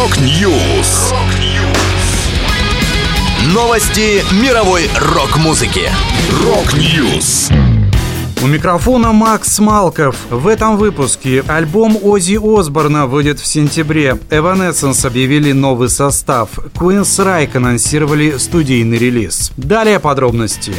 Rock News. Новости мировой рок-музыки. Rock News. У микрофона Макс Малков. В этом выпуске альбом Оззи Осборна выйдет в сентябре. Evanescence объявили новый состав. Queensrÿche анонсировали студийный релиз. Далее подробности.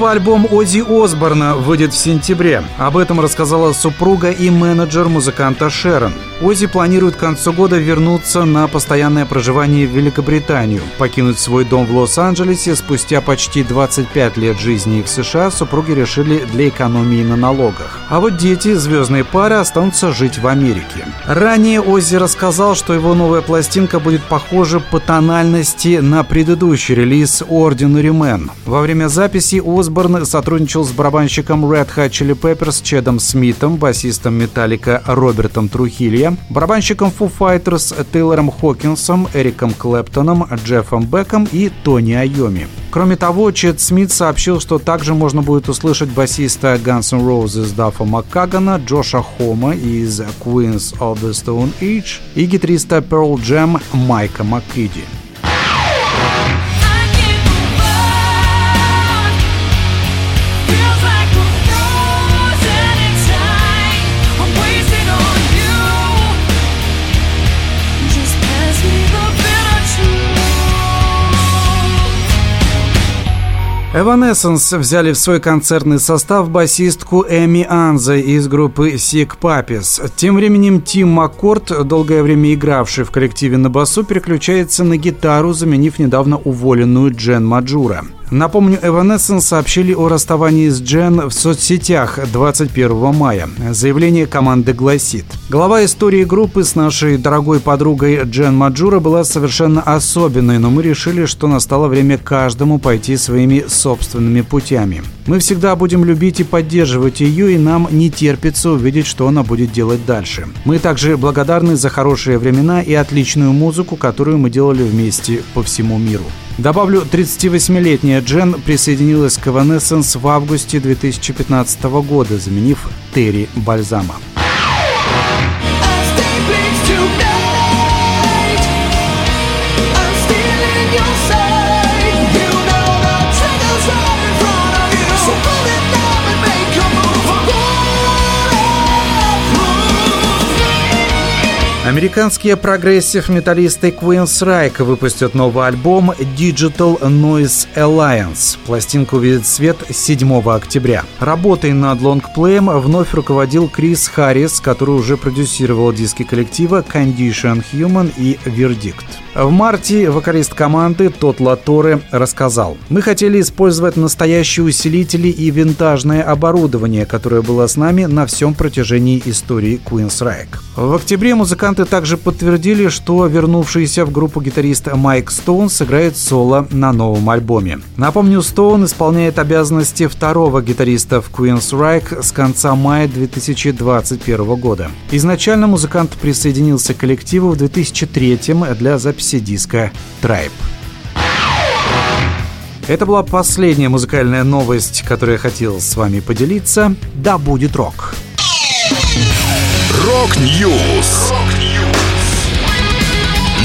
Новый альбом Ози Осборна выйдет в сентябре. Об этом рассказала супруга и менеджер музыканта Шерон. Ози планирует к концу года вернуться на постоянное проживание в Великобританию. Покинуть свой дом в Лос-Анджелесе спустя почти 25 лет жизни в США супруги решили для экономии на налогах. А вот дети звездной пары останутся жить в Америке. Ранее Ози рассказал, что его новая пластинка будет похожа по тональности на предыдущий релиз Ordinary Man. Во время записи Осборн сотрудничал с барабанщиком Red Hot Chili Peppers Чедом Смитом, басистом Металлика Робертом Трухилья, барабанщиком Foo Fighters Тейлором Хокинсом, Эриком Клэптоном, Джеффом Беком и Тони Айоми. Кроме того, Чед Смит сообщил, что также можно будет услышать басиста Guns N' Roses Даффа Маккагана, Джоша Хома из Queens of the Stone Age и гитариста Pearl Jam Майка Маккиди. Evanescence взяли в свой концертный состав басистку Эмму Анзай из группы Sick Puppies. Тем временем Тим Маккорд, долгое время игравший в коллективе на басу, переключается на гитару, заменив недавно уволенную Джен Маджура. Напомню, Evanescence сообщили о расставании с Джен в соцсетях 21 мая. Заявление команды гласит. Глава истории группы с нашей дорогой подругой Джен Маджура была совершенно особенной, но мы решили, что настало время каждому пойти своими собственными путями. Мы всегда будем любить и поддерживать ее, и нам не терпится увидеть, что она будет делать дальше. Мы также благодарны за хорошие времена и отличную музыку, которую мы делали вместе по всему миру. Добавлю, 38-летняя Джен присоединилась к Evanescence в августе 2015 года, заменив Терри Бальзама. Американские прогрессив-металлисты Queen's Reich выпустят новый альбом Digital Noise Alliance. Пластинка увидит свет 7 октября. Работой над лонгплеем вновь руководил Крис Харрис, который уже продюсировал диски коллектива Condition Human и Verdict. В марте вокалист команды Тот Латоре рассказал, «Мы хотели использовать настоящие усилители и винтажное оборудование, которое было с нами на всем протяжении истории Queen's Reich». В октябре музыканты также подтвердили, что вернувшийся в группу гитарист Майк Стоун сыграет соло на новом альбоме. Напомню, Стоун исполняет обязанности второго гитариста в Queen's Reich с конца мая 2021 года. Изначально музыкант присоединился к коллективу в 2003 для записи диска Tribe. Это была последняя музыкальная новость, которую я хотел с вами поделиться. Да будет рок! Рок-Ньюс!